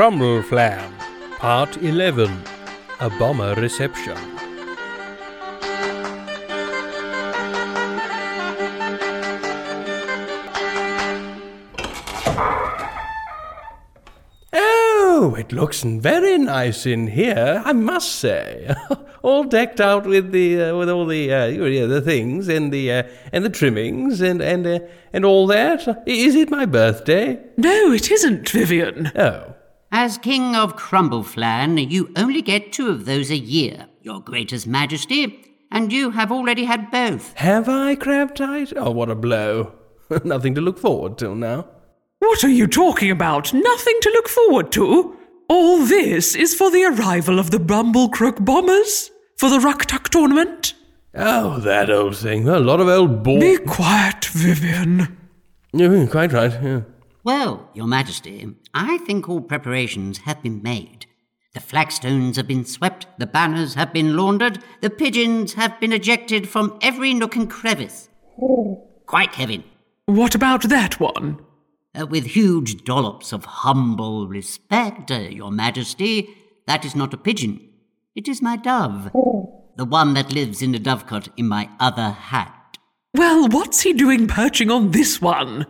Crumbleflan, Part 11 A Bomber Reception. Oh, it looks very nice in here, I must say. all decked out with the uh, with all the uh, you know, the things and the uh, and the trimmings and and uh, and all that. Is it my birthday? No, it isn't, Vivian. Oh. As King of Crumbleflan, you only get two of those a year, Your Greatest Majesty, and you have already had both. Have I, Crabtide? Oh, what a blow. Nothing to look forward to now. What are you talking about? Nothing to look forward to? All this is for the arrival of the Bumblecrook Bombers? For the Ruck-Tuck tournament? Oh, that old thing. A lot of old balls. Be quiet, Vivian. Yeah, quite right, yeah. Well, Your Majesty, I think all preparations have been made. The flagstones have been swept, the banners have been laundered, the pigeons have been ejected from every nook and crevice. Quite, Kevin. What about that one? Uh, with huge dollops of humble respect, uh, Your Majesty, that is not a pigeon. It is my dove. The one that lives in the dovecot in my other hat. Well, what's he doing perching on this one?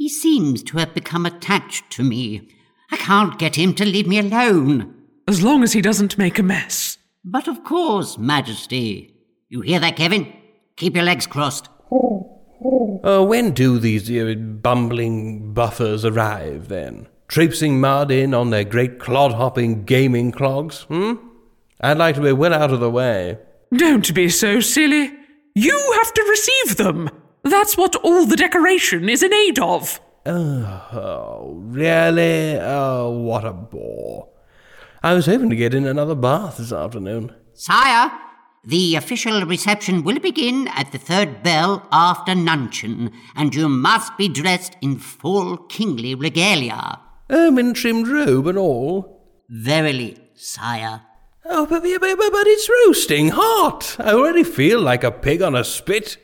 He seems to have become attached to me. I can't get him to leave me alone. As long as he doesn't make a mess. But of course, Majesty. You hear that, Kevin? Keep your legs crossed. Uh, when do these uh, bumbling buffers arrive, then? Traipsing mud in on their great clod-hopping gaming clogs, hmm? I'd like to be well out of the way. Don't be so silly. You have to receive them. That's what all the decoration is in aid of. Oh, really? Oh, what a bore. I was hoping to get in another bath this afternoon. Sire, the official reception will begin at the third bell after nuncheon, and you must be dressed in full kingly regalia. Oh, in trimmed robe and all? Verily, sire. Oh, but, but, but, but it's roasting hot. I already feel like a pig on a spit.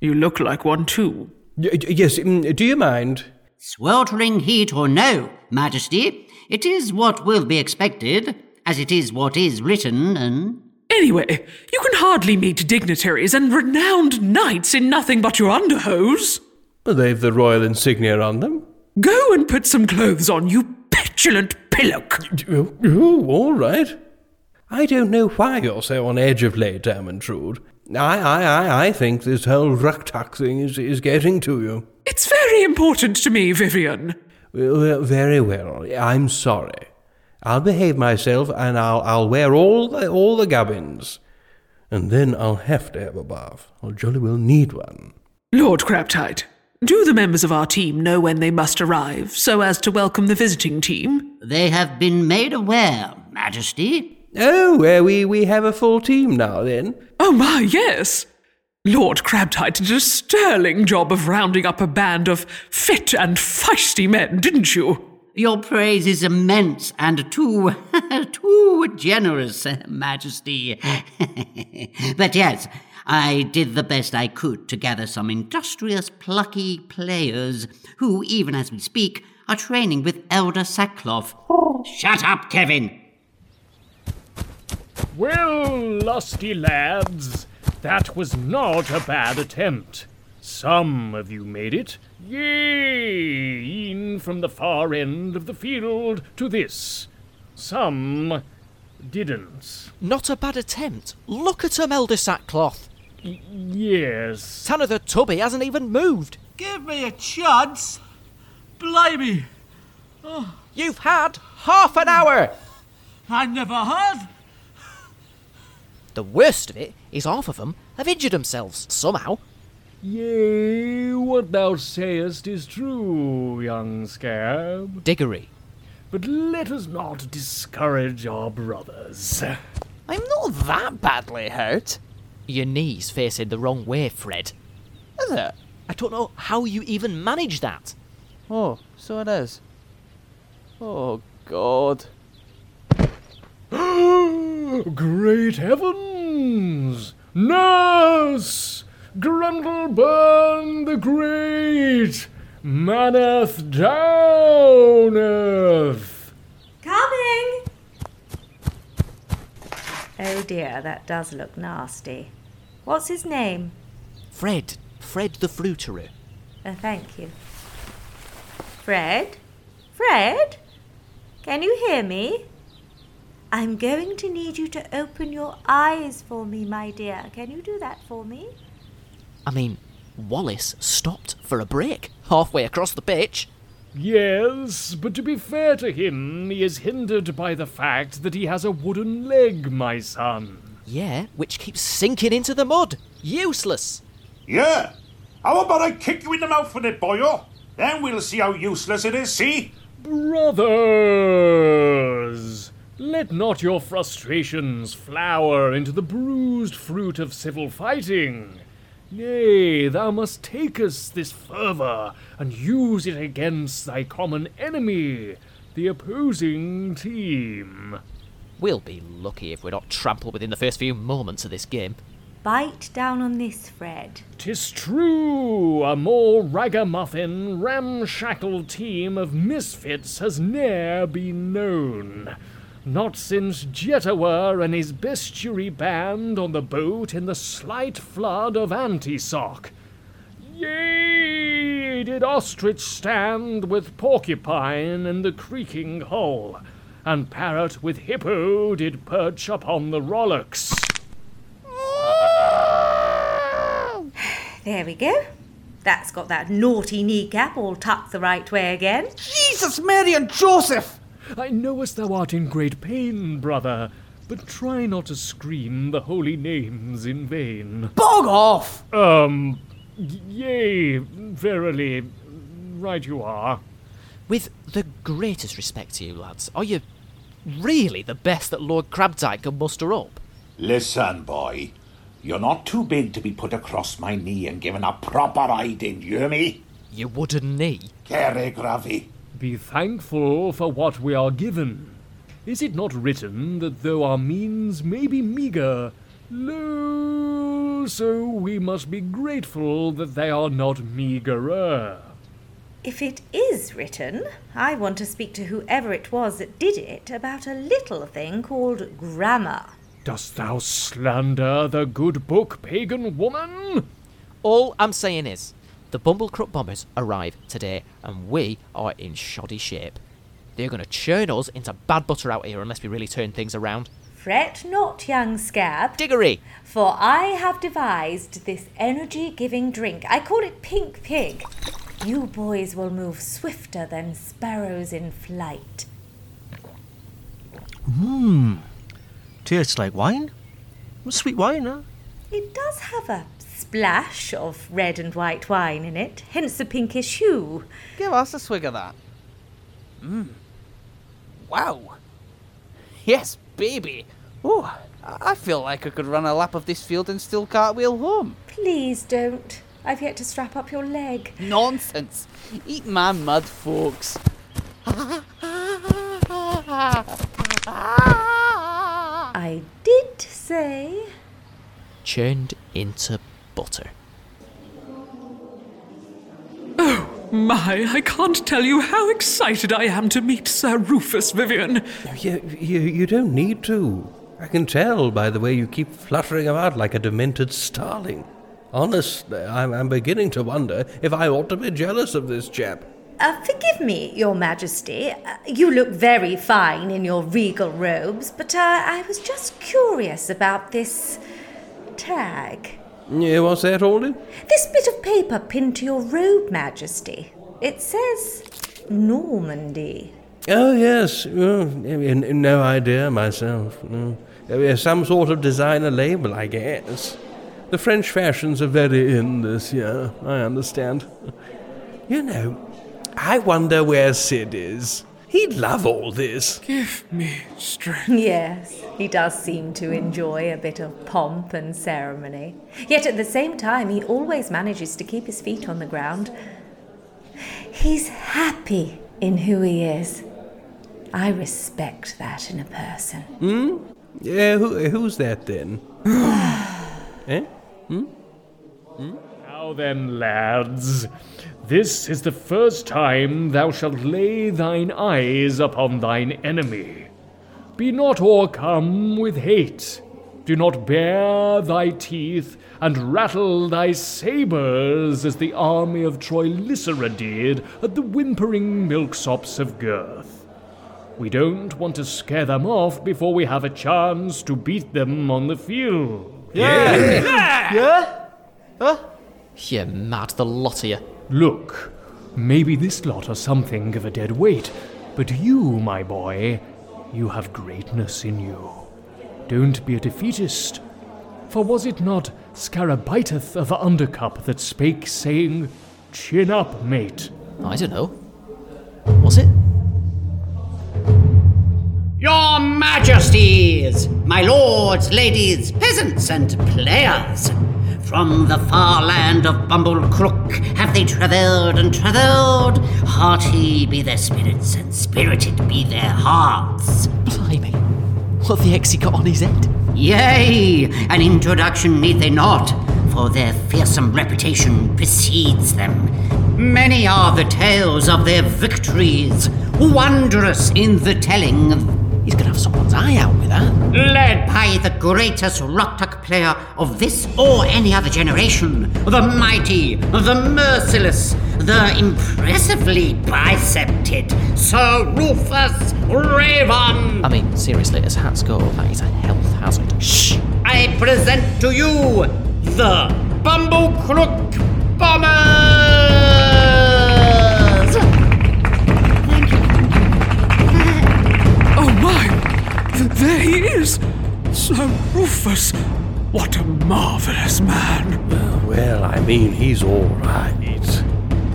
You look like one too. Y- yes, mm, do you mind? Sweltering heat or no, Majesty, it is what will be expected, as it is what is written, and. Anyway, you can hardly meet dignitaries and renowned knights in nothing but your underhose. They've the royal insignia on them. Go and put some clothes on, you petulant pillock. Oh, oh, all right. I don't know why you're so on edge of late, Ermintrude. I, I, I, I think this whole ruck-tuck thing is, is getting to you. It's very important to me, Vivian. Well, very well. I'm sorry. I'll behave myself, and I'll, I'll wear all the, all the gubbins. And then I'll have to have a bath. I'll jolly well need one. Lord Crabtide, do the members of our team know when they must arrive, so as to welcome the visiting team? They have been made aware, Majesty. Oh, uh, we, we have a full team now, then? Oh, my, yes. Lord Crabtide did a sterling job of rounding up a band of fit and feisty men, didn't you? Your praise is immense and too, too generous, Majesty. but yes, I did the best I could to gather some industrious, plucky players who, even as we speak, are training with Elder Sackcloth. Shut up, Kevin! Well, lusty lads, that was not a bad attempt. Some of you made it, yea, e'en from the far end of the field to this. Some didn't. Not a bad attempt. Look at him, Elder Sackcloth. Y- yes. Tanner the tubby hasn't even moved. Give me a chance. Blimey, You've had half an hour. I never had. The worst of it is half of them have injured themselves somehow. Yea, what thou sayest is true, young scab. Diggory. But let us not discourage our brothers. I'm not that badly hurt. Your knee's facing the wrong way, Fred. Is it? I don't know how you even manage that. Oh, so it is. Oh, God. Great heavens! Nurse! Grundleburn the Great! Maneth downeth! Coming! Oh dear, that does look nasty. What's his name? Fred. Fred the fruiterer. Oh, thank you. Fred? Fred? Can you hear me? I'm going to need you to open your eyes for me, my dear. Can you do that for me? I mean, Wallace stopped for a break halfway across the pitch. Yes, but to be fair to him, he is hindered by the fact that he has a wooden leg, my son. Yeah, which keeps sinking into the mud. Useless. Yeah. How about I kick you in the mouth with it, boyo? Then we'll see how useless it is, see? Brothers! Let not your frustrations flower into the bruised fruit of civil fighting. Nay, thou must take us this fervour and use it against thy common enemy, the opposing team. We'll be lucky if we're not trampled within the first few moments of this game. Bite down on this, Fred. Tis true, a more ragamuffin, ramshackle team of misfits has ne'er been known. Not since Jetawar and his bestiary band on the boat in the slight flood of Antisoc. Yea, did Ostrich stand with Porcupine in the creaking hull, and Parrot with Hippo did perch upon the rollocks. There we go. That's got that naughty kneecap all tucked the right way again. Jesus, Mary, and Joseph! I knowest thou art in great pain, brother, but try not to scream the holy names in vain. Bog off! Um, yea, verily, right you are. With the greatest respect to you, lads, are you really the best that Lord Crabtyke can muster up? Listen, boy. You're not too big to be put across my knee and given a proper hiding, you hear me? Your wooden knee? Kere Gravy. Be thankful for what we are given. Is it not written that though our means may be meagre, lo, so we must be grateful that they are not meagrerer? If it is written, I want to speak to whoever it was that did it about a little thing called grammar. Dost thou slander the good book, pagan woman? All I'm saying is, the Bumblecrook Bombers arrive today, and we are in shoddy shape. They're going to churn us into bad butter out here unless we really turn things around. Fret not, young scab, Diggory! for I have devised this energy giving drink. I call it Pink Pig. You boys will move swifter than sparrows in flight. Mmm. Tastes like wine. Sweet wine, huh? It does have a splash of red and white wine in it, hence the pinkish hue. Give us a swig of that. Mmm. Wow. Yes, baby. Oh, I I feel like I could run a lap of this field and still cartwheel home. Please don't. I've yet to strap up your leg. Nonsense. Eat my mud, folks. I did say. Churned into butter. Oh my, I can't tell you how excited I am to meet Sir Rufus Vivian. You, you, you don't need to. I can tell by the way you keep fluttering about like a demented starling. Honestly, I'm, I'm beginning to wonder if I ought to be jealous of this chap. Uh, forgive me, Your Majesty. Uh, you look very fine in your regal robes, but uh, I was just curious about this tag. Yeah, what's that, Alden? This bit of paper pinned to your robe, Majesty. It says Normandy. Oh, yes. Oh, no idea myself. No. Uh, Some sort of designer label, I guess. The French fashions are very in this year, I understand. You know, I wonder where Sid is. He'd love all this. Give me strength. Yes, he does seem to enjoy a bit of pomp and ceremony. Yet at the same time, he always manages to keep his feet on the ground. He's happy in who he is. I respect that in a person. Hmm? Yeah, who, who's that then? eh? Hmm? Hmm? Now then, lads, this is the first time thou shalt lay thine eyes upon thine enemy. Be not o'ercome with hate. Do not bare thy teeth and rattle thy sabres as the army of Troilysera did at the whimpering milksops of Girth. We don't want to scare them off before we have a chance to beat them on the field. Yeah! Yeah? Huh? You mad, the lot of you. Look, maybe this lot are something of a dead weight, but you, my boy, you have greatness in you. Don't be a defeatist. For was it not Scarabaiteth of Undercup that spake, saying, Chin up, mate? I don't know. Was it? Your Majesties, my lords, ladies, peasants, and players, from the far land of Bumblecrook have they travelled and travelled. Hearty be their spirits, and spirited be their hearts. Blimey. What the heck's he got on his head? Yea, an introduction need they not, for their fearsome reputation precedes them. Many are the tales of their victories, wondrous in the telling. He's gonna have someone's eye out with that. Led by the greatest Rock-Tuck player of this or any other generation, the mighty, the merciless, the impressively bicepted Sir Rufus Raven. I mean, seriously, as hats go, that is a health hazard. Shh! I present to you the Bumblecrook Bombers! There he is! Sir Rufus! What a marvellous man! Well, I mean, he's all right.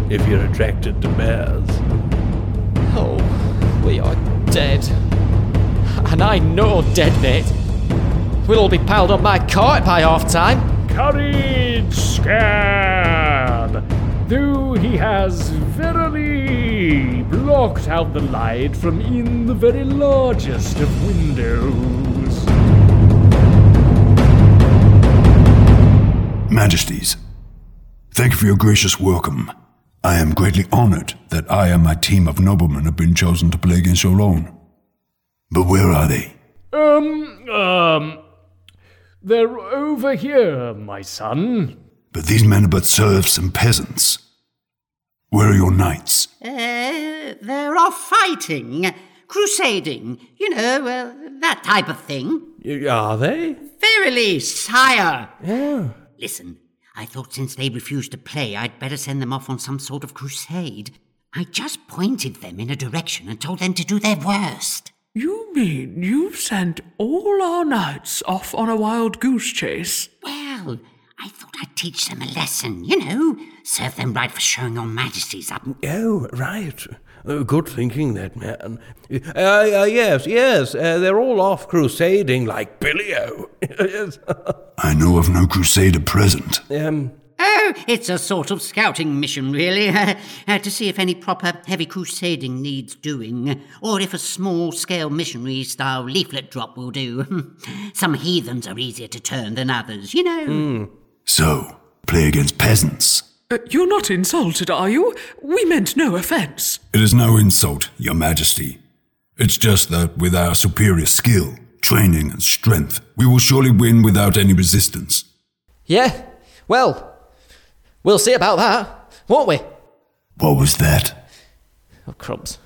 If you're attracted to bears. Oh, we are dead. And I know dead, mate. We'll all be piled on my cart by half time. Courage, Scab! Though he has verily blocked out the light from in the very largest of windows. Majesties, thank you for your gracious welcome. I am greatly honored that I and my team of noblemen have been chosen to play against your own. But where are they? Um, um, they're over here, my son. But these men are but serfs and peasants. Where are your knights? Uh, they're off fighting, crusading, you know, uh, that type of thing. Are they? Verily, sire. Yeah. Listen, I thought since they refused to play, I'd better send them off on some sort of crusade. I just pointed them in a direction and told them to do their worst. You mean you've sent all our knights off on a wild goose chase? Well, I thought I'd teach them a lesson, you know, serve them right for showing your majesties up. Oh, right. Uh, good thinking, that man. Uh, uh, yes, yes, uh, they're all off crusading like Billy-O. yes. I know of no crusade at present. Um, Oh, it's a sort of scouting mission, really, uh, to see if any proper heavy crusading needs doing, or if a small scale missionary style leaflet drop will do. Some heathens are easier to turn than others, you know. So, play against peasants. Uh, you're not insulted, are you? We meant no offence. It is no insult, your majesty. It's just that with our superior skill, training, and strength, we will surely win without any resistance. Yeah? Well, we'll see about that, won't we? What was that? Oh, crumbs.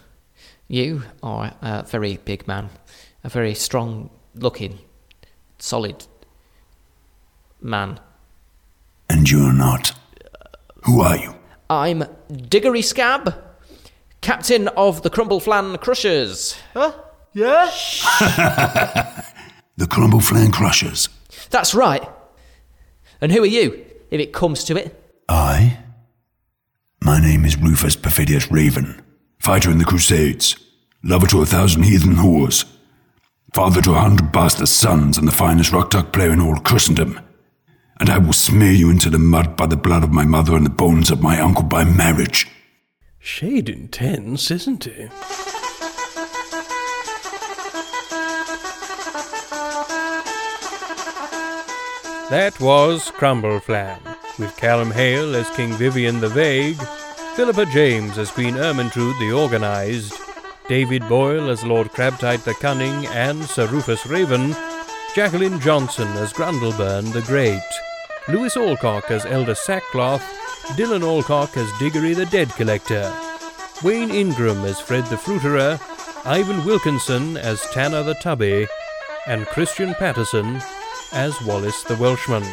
You are a very big man, a very strong looking, solid man. And you're not. Who are you? I'm Diggory Scab, captain of the Crumbleflan Crushers. Huh? Yeah? The Crumbleflan Crushers. That's right. And who are you, if it comes to it? I? My name is Rufus Perfidious Raven, fighter in the Crusades, lover to a thousand heathen whores, father to a hundred bastard sons, and the finest rock-tuck player in all Christendom. And I will smear you into the mud by the blood of my mother and the bones of my uncle by marriage. shade intense, isn't he? That was Crumbleflan, with Callum Hale as King Vivian the Vague, Philippa James as Queen Ermintrude the Organized, David Boyle as Lord Crabtight the Cunning and Sir Rufus Raven, Jacqueline Johnson as Grundleburn the Great, Lewis Allcock as Elder Sackcloth, Dylan Allcock as Diggory the Dead Collector, Wayne Ingram as Fred the Fruiterer, Ivan Wilkinson as Tanner the Tubby, and Christian Patterson as Wallace the Welshman.